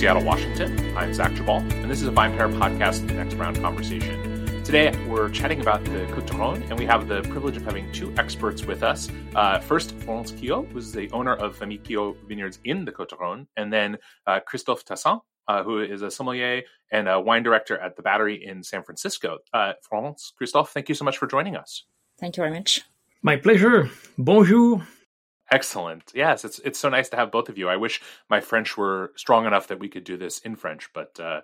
From Seattle, Washington, I'm Zach Geballe, and this is a VinePair podcast The Next Round Conversation. Today, we're chatting about the Côte du Rhône, and we have the privilege of having two experts with us. Uh, first, Florence Quiot, who's the owner of Famille Quiot Vineyards in the Côte du Rhône, and then uh, Christophe Tassan, uh, who is a sommelier and a wine director at the Battery in San Francisco. Uh, Florence, Christophe, thank you so much for joining us. Thank you very much. My pleasure. Bonjour. Excellent. Yes, it's it's so nice to have both of you. I wish my French were strong enough that we could do this in French, but uh,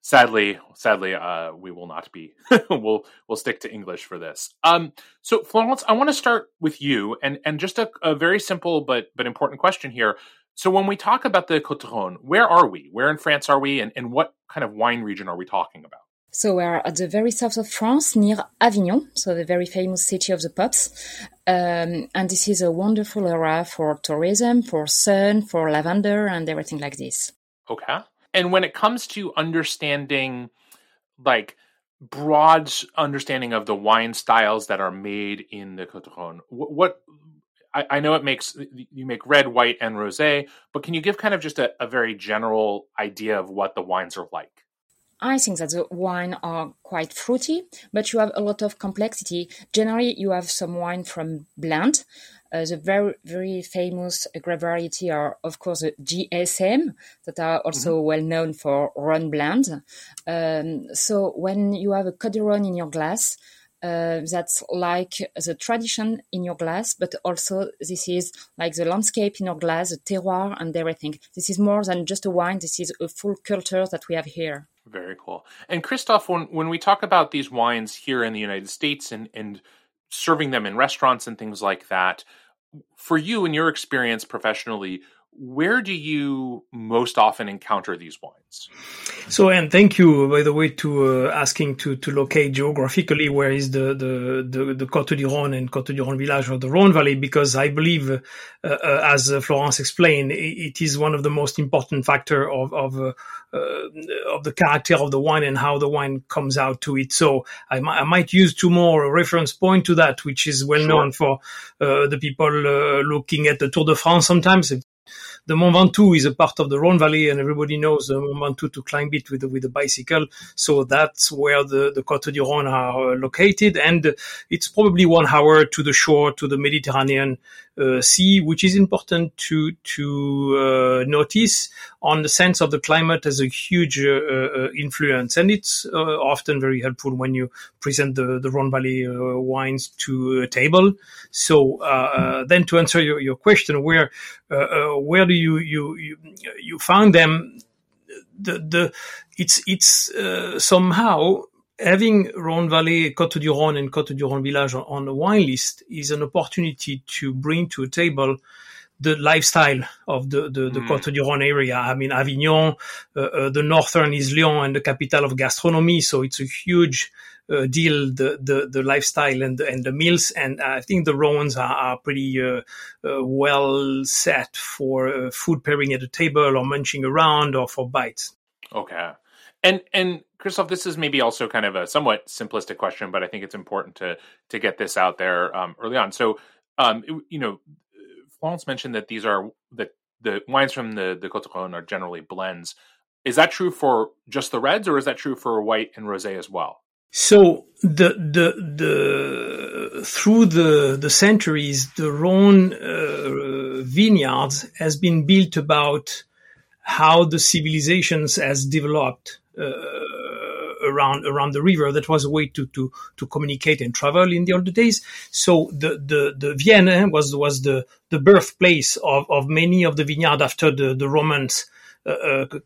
sadly, sadly, uh, we will not be. we'll we'll stick to English for this. Um, so Florence, I want to start with you, and and just a, a, very simple but but important question here. So when we talk about the Côte Rhône, where are we? Where in France are we, and, and what kind of wine region are we talking about? So we're at the very south of France, near Avignon, so the very famous city of the pops. Um, and this is a wonderful area for tourism, for sun, for lavender, and everything like this. Okay. And when it comes to understanding, like, broad understanding of the wine styles that are made in the Côte what, what I, I, know it makes you make red, white, and rosé, but can you give kind of just a, a very general idea of what the wines are like? I think that the wine are quite fruity, but you have a lot of complexity. Generally, you have some wine from blend. Uh, the very very famous grape variety are of course the GSM that are also mm-hmm. well known for Rhone blend. Um, so when you have a Rhône in your glass, uh, that's like the tradition in your glass, but also this is like the landscape in your glass, the terroir and everything. This is more than just a wine. This is a full culture that we have here. Very cool. And Christophe, when, when we talk about these wines here in the United States and, and serving them in restaurants and things like that, for you in your experience professionally, where do you most often encounter these wines? So, and thank you, by the way, to uh, asking to, to locate geographically where is the, the, the, the Côte du Rhône and Côte du Rhône village or the Rhône Valley, because I believe, uh, uh, as Florence explained, it, it is one of the most important factor of, of, uh, uh, of the character of the wine and how the wine comes out to it. So I, might use two more reference point to that, which is well sure. known for uh, the people looking at the Tour de France sometimes the Mont Ventoux is a part of the Rhone Valley, and everybody knows the Mont Ventoux to climb it with with a bicycle. So that's where the the Côte du Rhône are uh, located, and it's probably one hour to the shore to the Mediterranean Sea, which is important to to uh, notice on the sense of the climate as a huge uh, uh influence, and it's uh, often very helpful when you present the the Rhone Valley wines to a table. So then, to answer your, your question, where where do you you you, you found them? The the it's it's somehow having Rhone Valley, Côte du Rhône, and Côte du Rhône Village on the wine list is an opportunity to bring to a table the lifestyle of the, the, the mm. Côte du Rhône area. I mean, Avignon, uh, uh, the northern is Lyon and the capital of gastronomy. So it's a huge uh, deal, the, the, the lifestyle and the, and the meals. And I think the Rhones are, are pretty uh, uh, well set for uh, food pairing at a table or munching around or for bites. Okay. And, and Christophe, this is maybe also kind of a somewhat simplistic question, but I think it's important to to get this out there um, early on. So, um, it, you know, Florence mentioned that these are that the wines from the the d'Rhône are generally blends. Is that true for just the reds, or is that true for white and rosé as well? So the the the through the the centuries, the Rhone uh, vineyards has been built about how the civilizations has developed. Uh, around around the river. That was a way to to to communicate and travel in the old days. So the the the Vienne was was the the birthplace of of many of the vineyard after the the Romans. Uh, uh,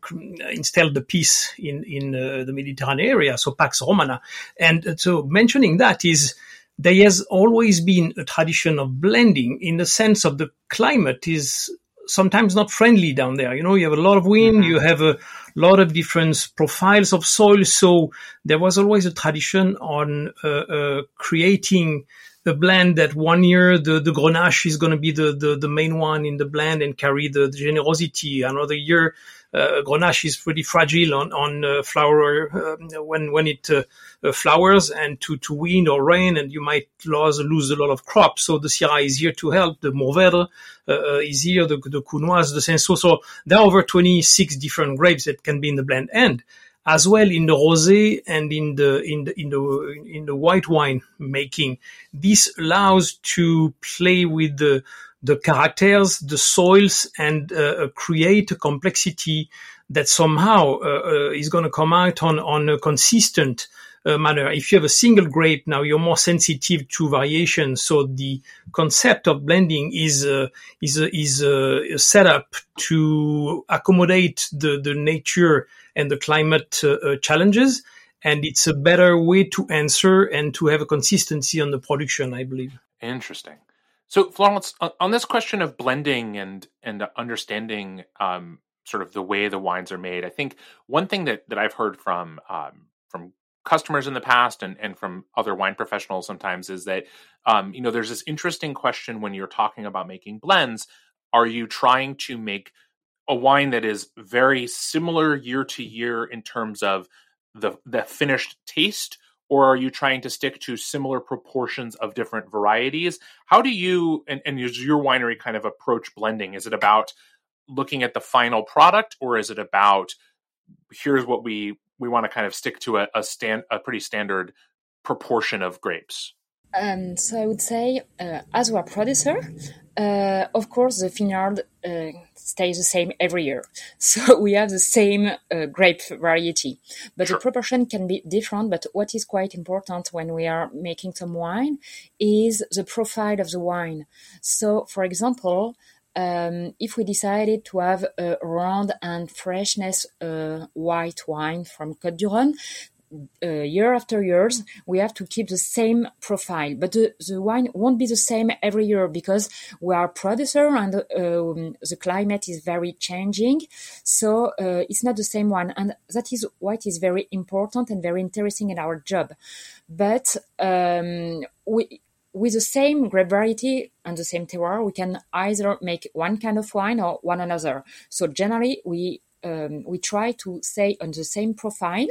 installed the peace in in uh, the Mediterranean area, so Pax Romana, and so mentioning that is there has always been a tradition of blending in the sense of the climate is sometimes not friendly down there. You know, you have a lot of wind, mm-hmm. you have a lot of different profiles of soil. So there was always a tradition on uh, uh, creating the blend that one year the, the Grenache is going to be the, the, the main one in the blend and carry the, the generosity. Another year, Grenache is pretty fragile on on uh, flower uh, when when it uh, uh, flowers and to to wind or rain, and you might lose lose a lot of crops. So the Syrah is here to help. The Mourvèdre uh, is here. The the Counoise, the Cinsault. So there are over 26 different grapes that can be in the blend, and as well in the rosé and in the in the in the in the white wine making. This allows to play with the the characters, the soils, and uh, create a complexity that somehow uh, uh, is going to come out on on a consistent uh, manner. If you have a single grape, now you're more sensitive to variation. So the concept of blending is uh, is uh, is uh, set up to accommodate the the nature and the climate uh, uh, challenges. And it's a better way to answer and to have a consistency on the production, I believe. Interesting. So, Florence, on this question of blending and and understanding um, sort of the way the wines are made, I think one thing that, that I've heard from um, from customers in the past and, and from other wine professionals sometimes is that um, you know there's this interesting question when you're talking about making blends. Are you trying to make a wine that is very similar year to year in terms of the the finished taste or are you trying to stick to similar proportions of different varieties? How do you and, and is your winery kind of approach blending? Is it about looking at the final product or is it about here's what we we want to kind of stick to a, a stand a pretty standard proportion of grapes um, so I would say, uh, as a producer, uh, of course, the vineyard uh, stays the same every year. So we have the same uh, grape variety, but sure. the proportion can be different. But what is quite important when we are making some wine is the profile of the wine. So, for example, um, if we decided to have a round and freshness uh, white wine from Côte du Rhône, uh, year after years, we have to keep the same profile. But the, the wine won't be the same every year because we are producer and um, the climate is very changing. So uh, it's not the same one. And that is what is very important and very interesting in our job. But um, we, with the same grape variety and the same terroir, we can either make one kind of wine or one another. So generally, we um, we try to stay on the same profile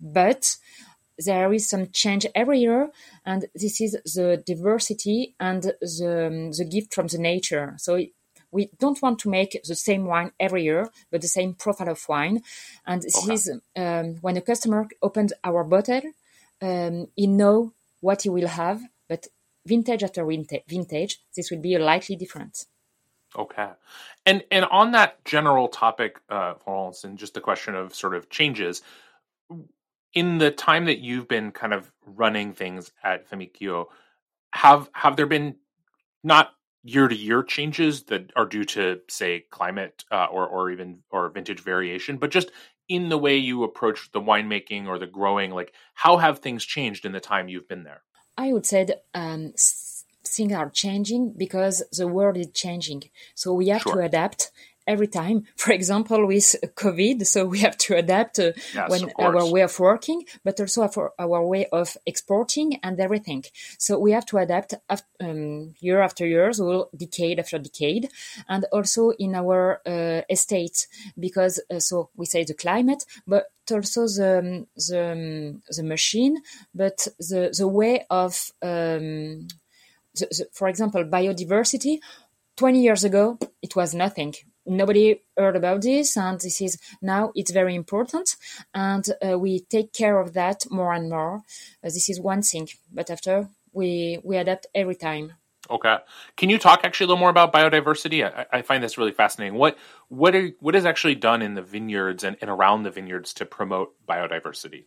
but there is some change every year and this is the diversity and the, the gift from the nature. So we don't want to make the same wine every year but the same profile of wine. And this okay. is um, when a customer opens our bottle um, he know what he will have but vintage after vintage this will be likely different. Okay, and and on that general topic, uh, Florence, and just the question of sort of changes, in the time that you've been kind of running things at Famille Quiot, have have there been not year to year changes that are due to say climate uh, or or even or vintage variation, but just in the way you approach the winemaking or the growing, like how have things changed in the time you've been there? I would say that, um, things are changing because the world is changing, so we have sure. to adapt every time. For example, with COVID, so we have to adapt uh, yes, when our way of working, but also for our way of exporting and everything. So we have to adapt after, um, year after year, so decade after decade, and also in our uh, estate because uh, so we say the climate, but also the the, the machine, but the the way of um, the, the, for example biodiversity. 20 years ago, it was nothing nobody heard about this and this is now it's very important and uh, we take care of that more and more. Uh, this is one thing but after we we adapt every time. Okay. Can you talk actually a little more about biodiversity? I, I find this really fascinating. What what are what is actually done in the vineyards and, and around the vineyards to promote biodiversity?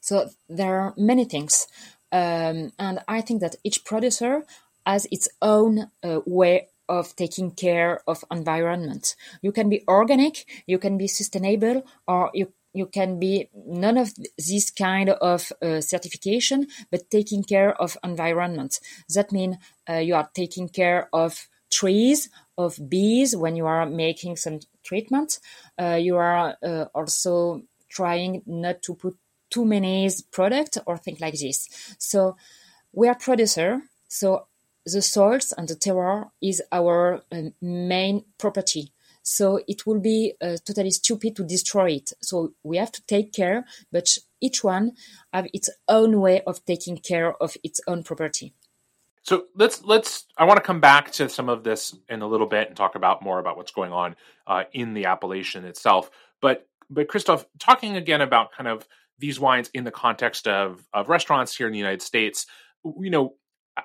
So there are many things. Um, and i think that each producer has its own uh, way of taking care of environment. You can be organic, you can be sustainable, or you you can be none of this kind of uh, certification, but taking care of environment. That means uh, you are taking care of trees, of bees when you are making some treatment. Uh, you are uh, also trying not to put too many product or things like this. So we are producer So the soils and the terroir is our uh, main property. So it will be uh, totally stupid to destroy it. So we have to take care, but each one have its own way of taking care of its own property. So let's let's. I want to come back to some of this in a little bit and talk about more about what's going on uh, in the appellation itself. But but Christophe, talking again about kind of these wines in the context of of restaurants here in the United States, you know,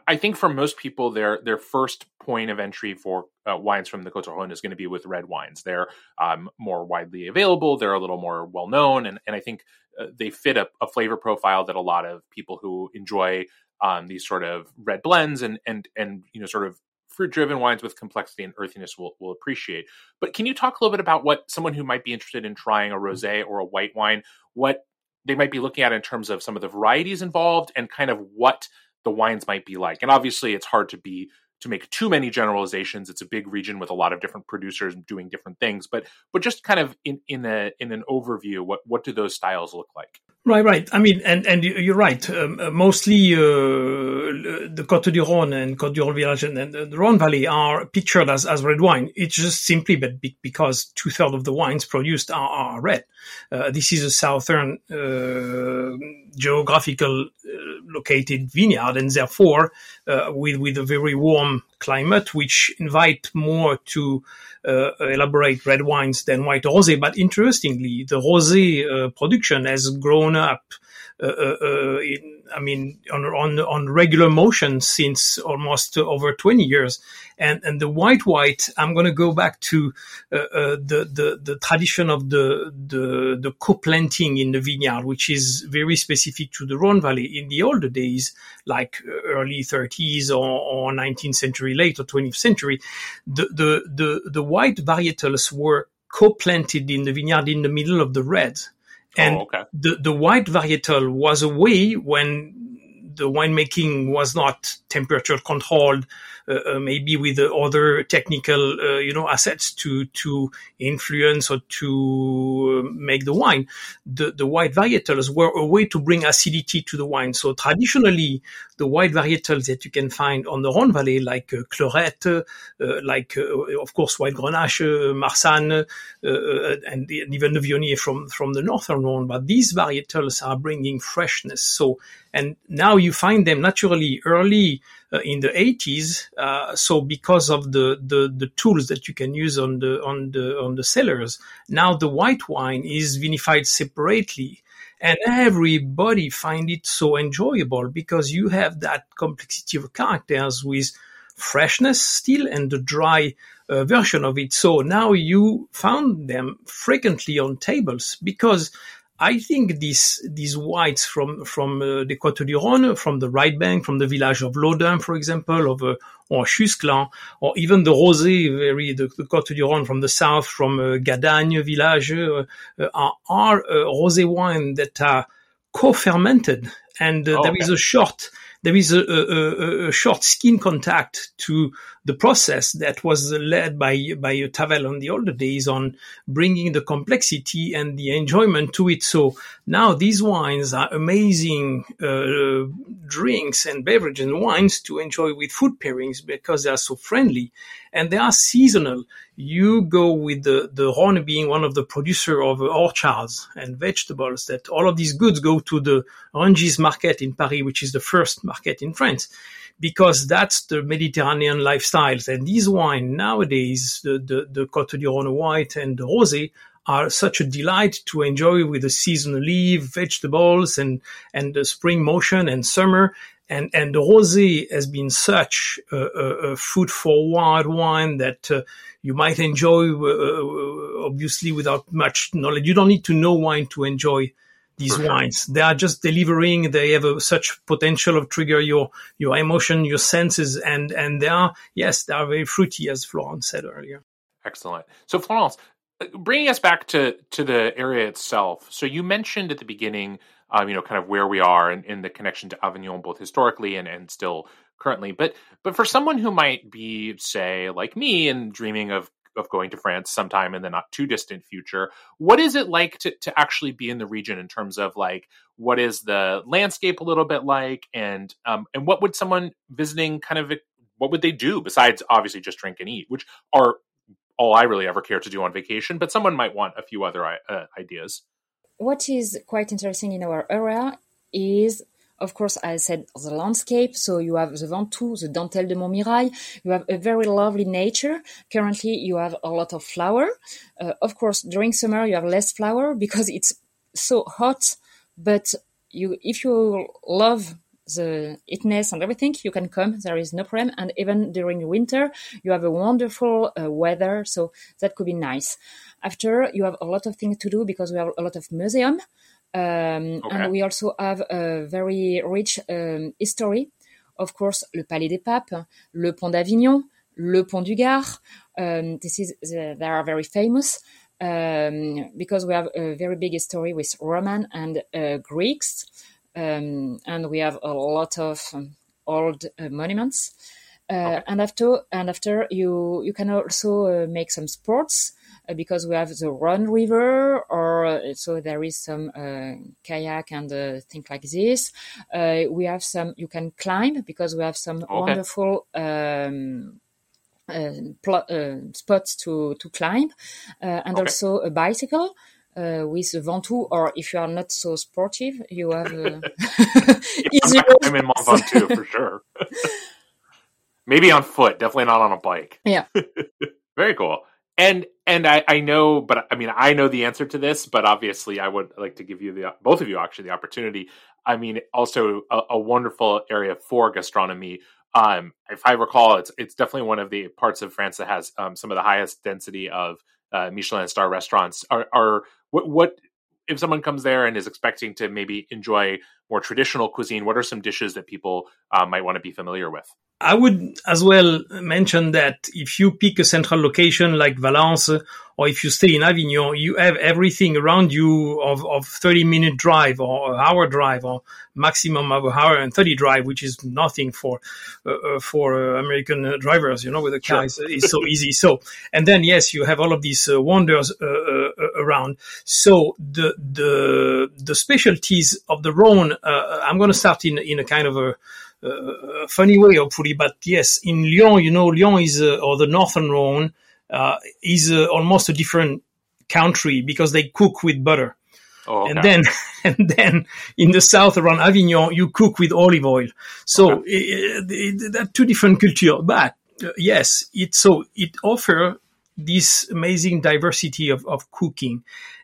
I think for most people, their their first point of entry for uh, wines from the Côte d'Rhône is going to be with red wines. They're um, more widely available. They're a little more well known, and and I think uh, they fit a, a, flavor profile that a lot of people who enjoy um, these sort of red blends and and and you know sort of fruit driven wines with complexity and earthiness will, will appreciate. But can you talk a little bit about what someone who might be interested in trying a rosé or a white wine, what they might be looking at in terms of some of the varieties involved and kind of what the wines might be like. And obviously, it's hard to be to make too many generalizations. It's a big region with a lot of different producers doing different things. But but just kind of in in a in an overview, what what do those styles look like? Right, right. I mean, and and you're right. Um, uh, mostly uh, the Côte du Rhône and Côte du Rhône village and, the Rhône Valley are pictured as, as red wine. It's just simply but because two thirds of the wines produced are, are red. Uh, this is a southern uh, geographical uh, located vineyard, and therefore uh, with with a very warm climate, which invite more to elaborate red wines than white rosé. But interestingly, the rosé uh, production has grown up. Uh, uh, uh, in, I mean, on, on on regular motion since almost over 20 years, and and the white white. I'm going to go back to uh, the the the tradition of the the the co-planting in the vineyard, which is very specific to the Rhone Valley. In the older days, like early 30s or, or 19th century, late or 20th century, the the the the white varietals were co-planted in the vineyard in the middle of the red. And oh, okay. the, the white varietal was a way when the winemaking was not temperature controlled maybe with other technical, uh, you know, assets to to influence or to make the wine. The the white varietals were a way to bring acidity to the wine. So traditionally, the white varietals that you can find on the Rhone Valley, like uh, Clairette, uh, like uh, of course white Grenache, Marsanne, and, and, even the Viognier from from the northern Rhone. But these varietals are bringing freshness. So and now you find them naturally early uh, in the 80s. Uh, so because of the, the, the tools that you can use on the on the on the cellars, now the white wine is vinified separately and everybody find it so enjoyable because you have that complexity of characters with freshness still and the dry uh, version of it. So now you found them frequently on tables because I think these these whites from from uh, the Côte du Rhône, from the right bank, from the village of Laudun, for example, of uh, or Chusclan, or even the rosé, very the, the Côte du Rhône from the south, from uh, Gadagne village, uh, uh, are, are uh, rosé wine that are co-fermented, and uh, okay. there is a short there is a, a, a, short skin contact to the process that was led by by Tavel on the older days on bringing the complexity and the enjoyment to it. So now these wines are amazing uh, drinks and beverages and wines to enjoy with food pairings because they are so friendly and they are seasonal. You go with the, the Rhône being one of the producer of orchards and vegetables that all of these goods go to the Rungis market in Paris, which is the first market in France because that's the Mediterranean lifestyles. And these wine nowadays, the, the, the Côte du Rhône white and the rosé are such a delight to enjoy with the seasonal leaf, vegetables and, and the spring motion and summer. And, and the rosé has been such a, a, a food for wine that uh, you might enjoy, uh, obviously without much knowledge. You don't need to know wine to enjoy these wines. They are just delivering. They have a, such potential of trigger your, your emotion, your senses. And, and they are, yes, they are very fruity, as Florence said earlier. Excellent. So Florence, uh, bringing us back to, to the area itself. So you mentioned at the beginning, um, you know, kind of where we are in, in the connection to Avignon, both historically and, and still currently. But, but for someone who might be, say, like me and dreaming of of going to France sometime in the not too distant future. What is it like to to actually be in the region in terms of like what is the landscape a little bit like, and um, and what would someone visiting kind of what would they do besides obviously just drink and eat, which are all I really ever care to do on vacation, but someone might want a few other uh, ideas. What is quite interesting in our area is of course, I said the landscape. So you have the Ventoux, the Dentelle de Montmirail. You have a very lovely nature. Currently, you have a lot of flower. Uh, of course, during summer, you have less flower because it's so hot. But you, if you love the heatness and everything, you can come. There is no problem. And even during winter, you have a wonderful uh, weather. So that could be nice. After, you have a lot of things to do because we have a lot of museum. Um, okay. And we also have a very rich um, history. Of course, le Palais des Papes, le Pont d'Avignon, le Pont du Gard. Um, this is the, they are very famous um, because we have a very big history with Roman and uh, Greeks, um, and we have a lot of um, old uh, monuments. Uh, okay. And after, and after you you can also uh, make some sports. Uh, because we have the Rhone River, or uh, so there is some uh, kayak and things like this. we have some you can climb because we have some okay. wonderful. Um, uh, uh, spots to to climb, uh, and okay. also a bicycle. with a Ventoux, or if you are not so sportive, you have uh, easier. I'm in Mont Ventoux for sure. Maybe on foot, definitely not on a bike. Yeah. Very cool and and I, I know, but I mean, I know the answer to this, but obviously, I would like to give you the both of you actually the opportunity. I mean, also a, a wonderful area for gastronomy. Um, if I recall, it's it's definitely one of the parts of France that has um, some of the highest density of uh, Michelin star restaurants. Are, are what, what if someone comes there and is expecting to maybe enjoy more traditional cuisine? What are some dishes that people uh, might want to be familiar with? I would as well mention that if you pick a central location like Valence, or if you stay in Avignon, you have everything around you of, of 30 minute drive or hour drive or maximum of an hour and 30 drive, which is nothing for, uh, uh for uh, American uh, drivers, you know, with a car sure. is, so easy. So, and then yes, you have all of these uh, wonders uh, around. So the, the, the specialties of the Rhone, I'm going to start in, in a kind of a, uh, funny way, hopefully. But yes, in Lyon, you know, Lyon is, uh, or the Northern Rhone, uh, is uh, almost a different country because they cook with butter. Oh, okay. And then, and then in the south around Avignon, you cook with olive oil. So okay. it, it, it, two different cultures. but uh, yes, it so it offer this amazing diversity of, of cooking.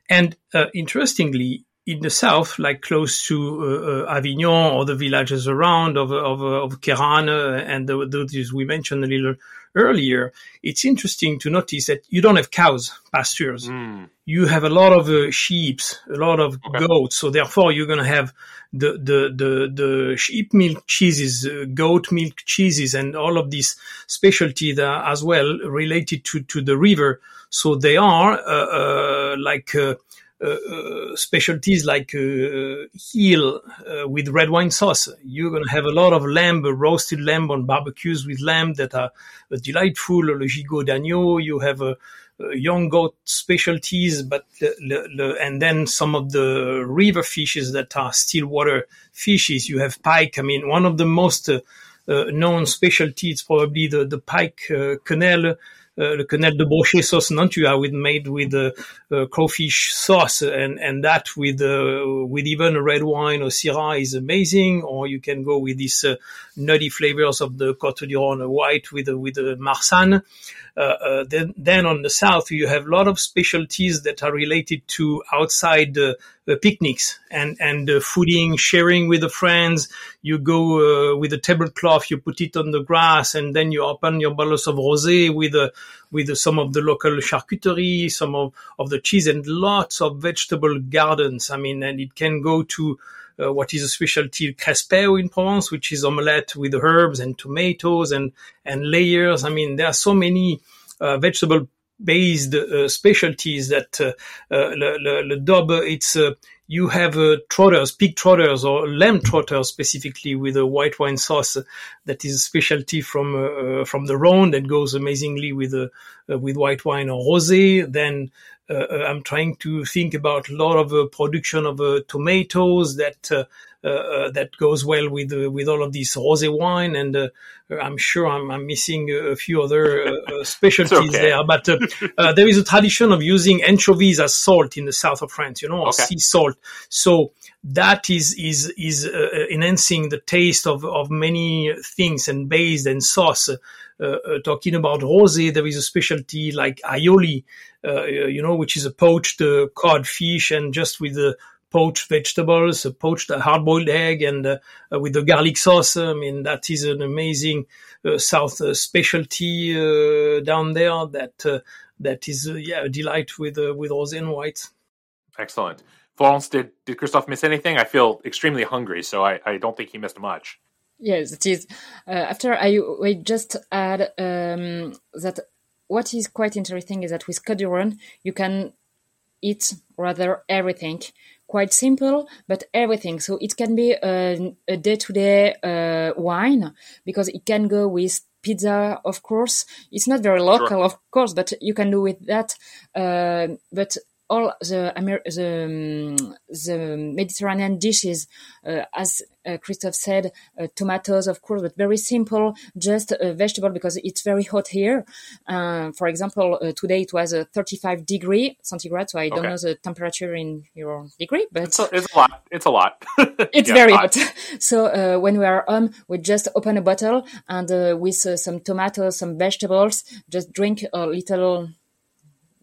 And uh, interestingly, in the south, like close to uh, uh, Avignon or the villages around of of, of Cairanne and the, those we mentioned a little earlier, it's interesting to notice that you don't have cows pastures. Mm. You have a lot of uh, sheep, a lot of okay. goats. So therefore, you're going to have the the the the sheep milk cheeses, uh, goat milk cheeses, and all of these specialties as well related to to the river. So they are uh, uh like uh, uh, specialties like uh, heel with red wine sauce. You're going to have a lot of lamb, roasted lamb on barbecues with lamb that are delightful. Le gigot d'agneau. You have a young goat specialties, but the, the, and then some of the river fishes that are still water fishes. You have pike. I mean, one of the most uh, uh, known specialties probably the the pike uh, uh, le quenelle de brochet sauce Nantua with made with uh, uh, crawfish sauce and and that with with even red wine or syrah is amazing. Or you can go with these nutty flavors of the Côte Rhône white with with the marsanne. Uh, then, then on the south, you have a lot of specialties that are related to outside picnics and and fooding, sharing with the friends. You go with a tablecloth, you put it on the grass, and then you open your bottles of rosé with with some of the local charcuterie, some of, of the cheese, and lots of vegetable gardens. I mean, and it can go to uh, what is a specialty crespeou in Provence, which is omelette with herbs and tomatoes and and layers. I mean, there are so many uh, vegetable based uh, specialties that uh, le, le, le dub it's you have uh, trotters, pig trotters or lamb trotters specifically with a white wine sauce that is a specialty from uh, from the Rhone that goes amazingly with uh, with white wine or rosé. Then I'm trying to think about a lot of production of tomatoes that uh, uh, that goes well with uh, with all of this rosé wine, and I'm sure I'm, I'm, missing a few other specialties okay. there. But there is a tradition of using anchovies as salt in the south of France, you know, or okay. sea salt. So that is is is uh, enhancing the taste of of many things and based and sauce. Uh, uh, talking about rosé, there is a specialty like aioli, you know, which is a poached cod fish and just with the poached vegetables, a poached hard-boiled egg, and uh, with the garlic sauce. I mean, that is an amazing uh, South uh, specialty down there. That that is yeah a delight with with rosé and white. Excellent. Florence, did, did Christophe miss anything? I feel extremely hungry, so I, I don't think he missed much. Yes, it is. Uh, after I, we just add um, that what is quite interesting is that with Côte du Rhône, you can eat rather everything quite simple, but everything. So it can be a, a day-to-day uh, wine because it can go with pizza, of course. It's not very local, sure. of course, but you can do with that. Uh, but all the Amer- the, um, the Mediterranean dishes, uh, as uh, Christophe said, uh, tomatoes, of course, but very simple, just a vegetable because it's very hot here. Uh, for example, uh, today it was 35 degree centigrade, so I don't know the temperature in your degree, but it's a, it's a lot. It's a lot. it's yeah, very hot. hot. so uh, when we are home, we just open a bottle and with some tomatoes, some vegetables, just drink a little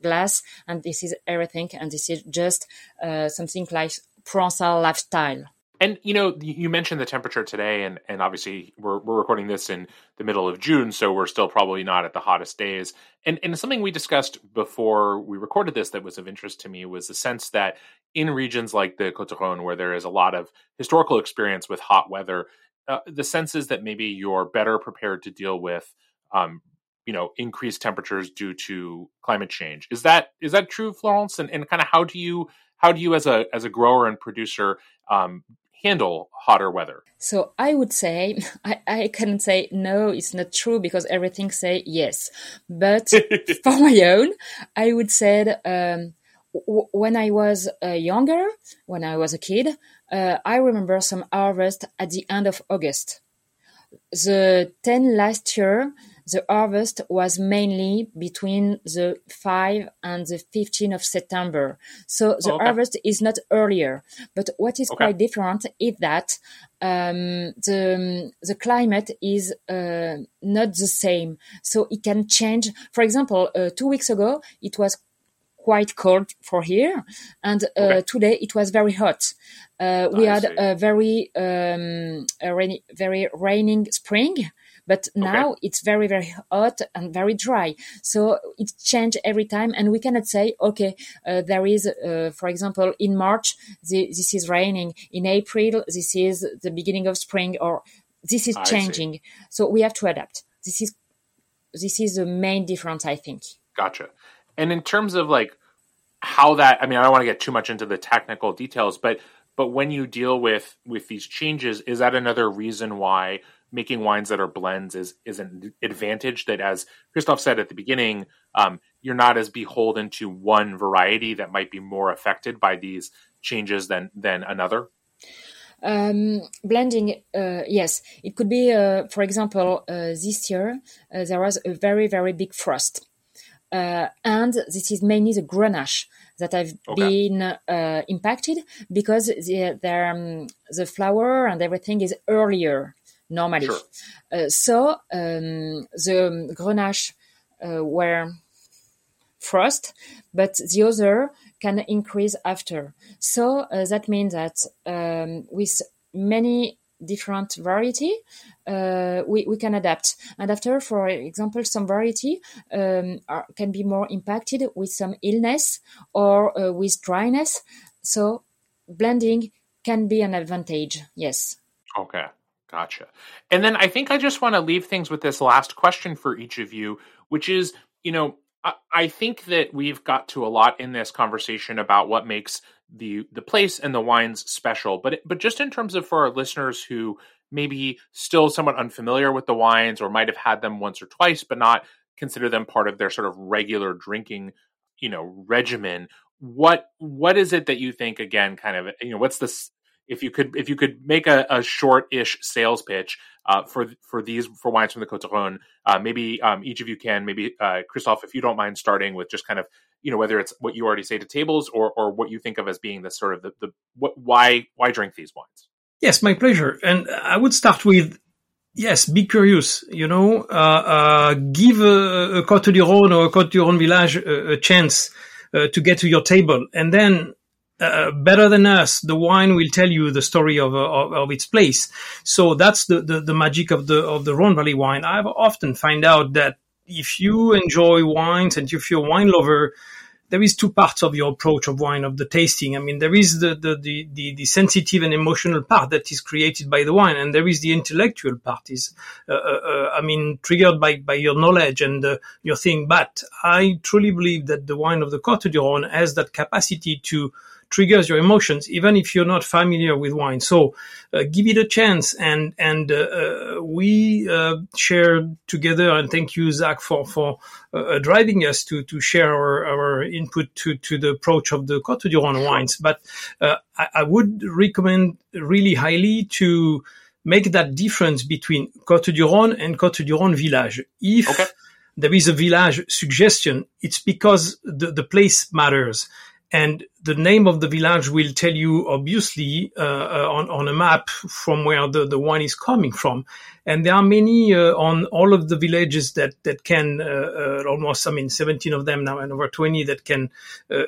glass and this is everything and this is just uh, something like Provençal lifestyle. And you know, you mentioned the temperature today, and and obviously we're we're recording this in the middle of June, so we're still probably not at the hottest days. And and something we discussed before we recorded this that was of interest to me was the sense that in regions like the Côte d'Rhône, where there is a lot of historical experience with hot weather, uh, the sense is that maybe you're better prepared to deal with um, you know increased temperatures due to climate change. Is that is that true florence? And, and kind of how do you how do you as a as a grower and producer um, handle hotter weather? So i would say i, I can say no it's not true because everything say yes. But for my own i would say um, w- when i was uh, younger when i was a kid uh, i remember some harvest at the end of august. The 10 last year the harvest was mainly between the 5 and the 15th of September. So the okay. harvest is not earlier. But what is okay. quite different is that um, the, the climate is uh, not the same. So it can change. For example, uh, two weeks ago, it was quite cold for here, and uh, okay. today it was very hot. Uh, we I had see. a very um, a rainy, very raining spring, but now okay. it's very, very hot and very dry. So it changes every time. And we cannot say, okay, uh, there is, uh, for example, in March, the, this is raining. In April, this is the beginning of spring or this is changing. So we have to adapt. This is, this is the main difference, I think. Gotcha. And in terms of like how that, I mean, I don't want to get too much into the technical details, but but when you deal with with these changes is that another reason why making wines that are blends is is an advantage that, as Christophe said at the beginning, um, you're not as beholden to one variety that might be more affected by these changes than than another. Um, blending, uh, yes, it could be. Uh, for example, uh, this year uh, there was a very very big frost, uh, and this is mainly the Grenache that have okay. been uh, impacted because the the, um, the flower and everything is earlier normally. Sure. Uh, so um, the Grenache uh, were frost, but the other can increase after. So uh, that means that um, with many different variety, uh, we, we can adapt. And after, for example, some variety um, are, can be more impacted with some illness or uh, with dryness. So blending can be an advantage. Yes. Okay. Gotcha. And then I think I just want to leave things with this last question for each of you, which is, you know, I think that we've got to a lot in this conversation about what makes the the place and the wines special. But but just in terms of for our listeners who maybe still somewhat unfamiliar with the wines or might have had them once or twice, but not consider them part of their sort of regular drinking, you know, regimen. What what is it that you think again? Kind of you know, what's this? If you could if you could make a, a short-ish sales pitch uh, for for these for wines from the Côte d'Rhône, uh, maybe um, each of you can maybe uh, Christophe, if you don't mind starting with just kind of you know whether it's what you already say to tables or or what you think of as being the sort of the, the what why why drink these wines. Yes, my pleasure. And I would start with yes, be curious. You know, uh, uh, give a, a Côte Rhône or a Côte Rhône village a, a chance uh, to get to your table, and then uh, better than us, the wine will tell you the story of, of, of its place. So that's the, the, the, magic of the, of the Rhone Valley wine. I've often find out that if you enjoy wines and if you're a wine lover, there is two parts of your approach of wine of the tasting. I mean, there is the, the, the, the, the sensitive and emotional part that is created by the wine, and there is the intellectual part is, uh, uh, uh I mean, triggered by, by your knowledge and uh, your thing. But I truly believe that the wine of the Côte du Rhône has that capacity to triggers your emotions, even if you're not familiar with wine. So uh, give it a chance. And and uh, uh we uh, share together. And thank you, Zach, for for uh, uh, driving us to to share our, our input to to the approach of the Côte du Rhône wines. But I, I, would recommend really highly to make that difference between Côte du Rhône and Côte du Rhône village. If okay. there is a village suggestion, it's because the, the place matters and the name of the village will tell you obviously uh, uh, on, on a map from where the, the wine is coming from. And there are many uh, on all of the villages that that can uh, uh, almost i mean 17 of them now and over 20 that can uh,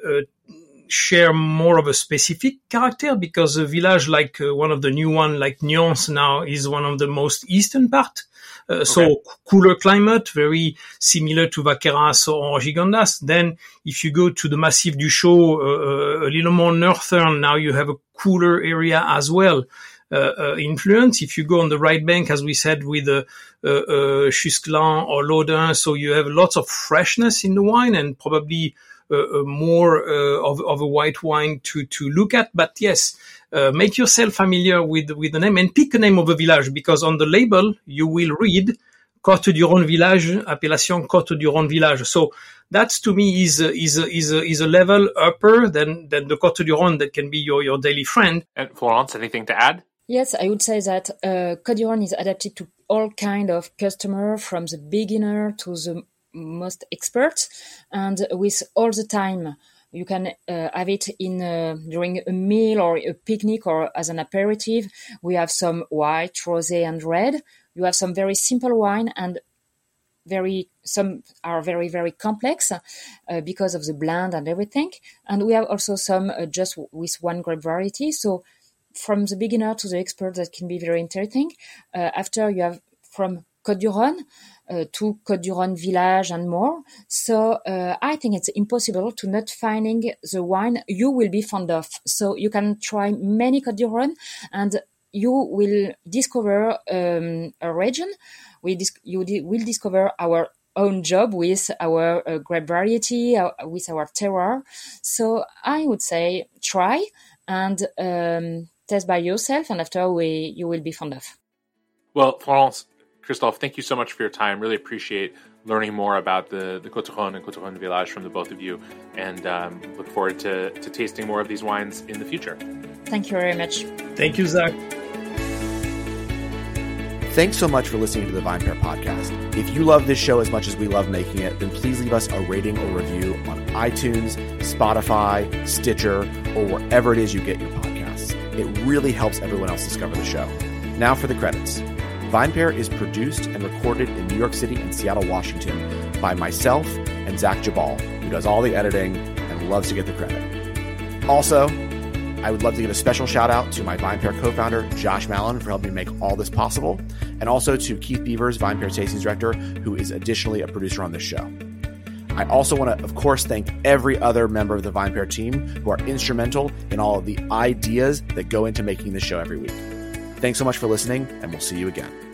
share more of a specific character because a village like one of the new one like Nyons now is one of the most eastern part okay. So cooler climate, very similar to Vacqueyras or Gigondas. Then if you go to the Massif d'Uchaux, uh, uh, a little more northern, now you have a cooler area as well. Uh, uh, influence. If you go on the right bank, as we said, with uh, uh, Chusclan or Laudun, so you have lots of freshness in the wine and probably more of, of a white wine to, to look at. But yes, uh, make yourself familiar with with the name and pick a name of a village because on the label you will read Côte du Rhône Village, appellation Côte du Rhône Village. So that's to me is a, is a, is a, is a level upper than than the Côte du Rhône that can be your your daily friend. And Florence, anything to add? Yes, I would say that uh, Côte du Rhône is adapted to all kind of customer, from the beginner to the most expert, and with all the time you can uh, have it in uh, during a meal or a picnic or as an aperitif. We have some white, rosé, and red. You have some very simple wine and very some are very very complex uh, because of the blend and everything. And we have also some uh, just with one grape variety. So from the beginner to the expert, that can be very interesting. Uh, after you have from Rhône, uh, to Rhône village and more. So uh, I think it's impossible to not finding the wine you will be fond of. So you can try many Rhône and you will discover um, a region. We dis- you di- will discover our own job with our uh, grape variety, uh, with our terroir. So I would say try and um, test by yourself, and after we you will be fond of. Well, Florence, Christophe, thank you so much for your time. Really appreciate learning more about the, the Côte and Côte Village from the both of you, and um, look forward to, to tasting more of these wines in the future. Thank you very much. Thank you, Zach. Thanks so much for listening to the VinePair podcast. If you love this show as much as we love making it, then please leave us a rating or review on iTunes, Spotify, Stitcher, or wherever it is you get your podcasts. It really helps everyone else discover the show. Now for the credits. VinePair is produced and recorded in New York City and Seattle, Washington by myself and Zach Geballe, who does all the editing and loves to get the credit. Also, I would love to give a special shout out to my VinePair co founder, Josh Malin, for helping make all this possible, and also to Keith Beavers, VinePair Tastings Director, who is additionally a producer on this show. I also want to, of course, thank every other member of the VinePair team who are instrumental in all of the ideas that go into making this show every week. Thanks so much for listening, and we'll see you again.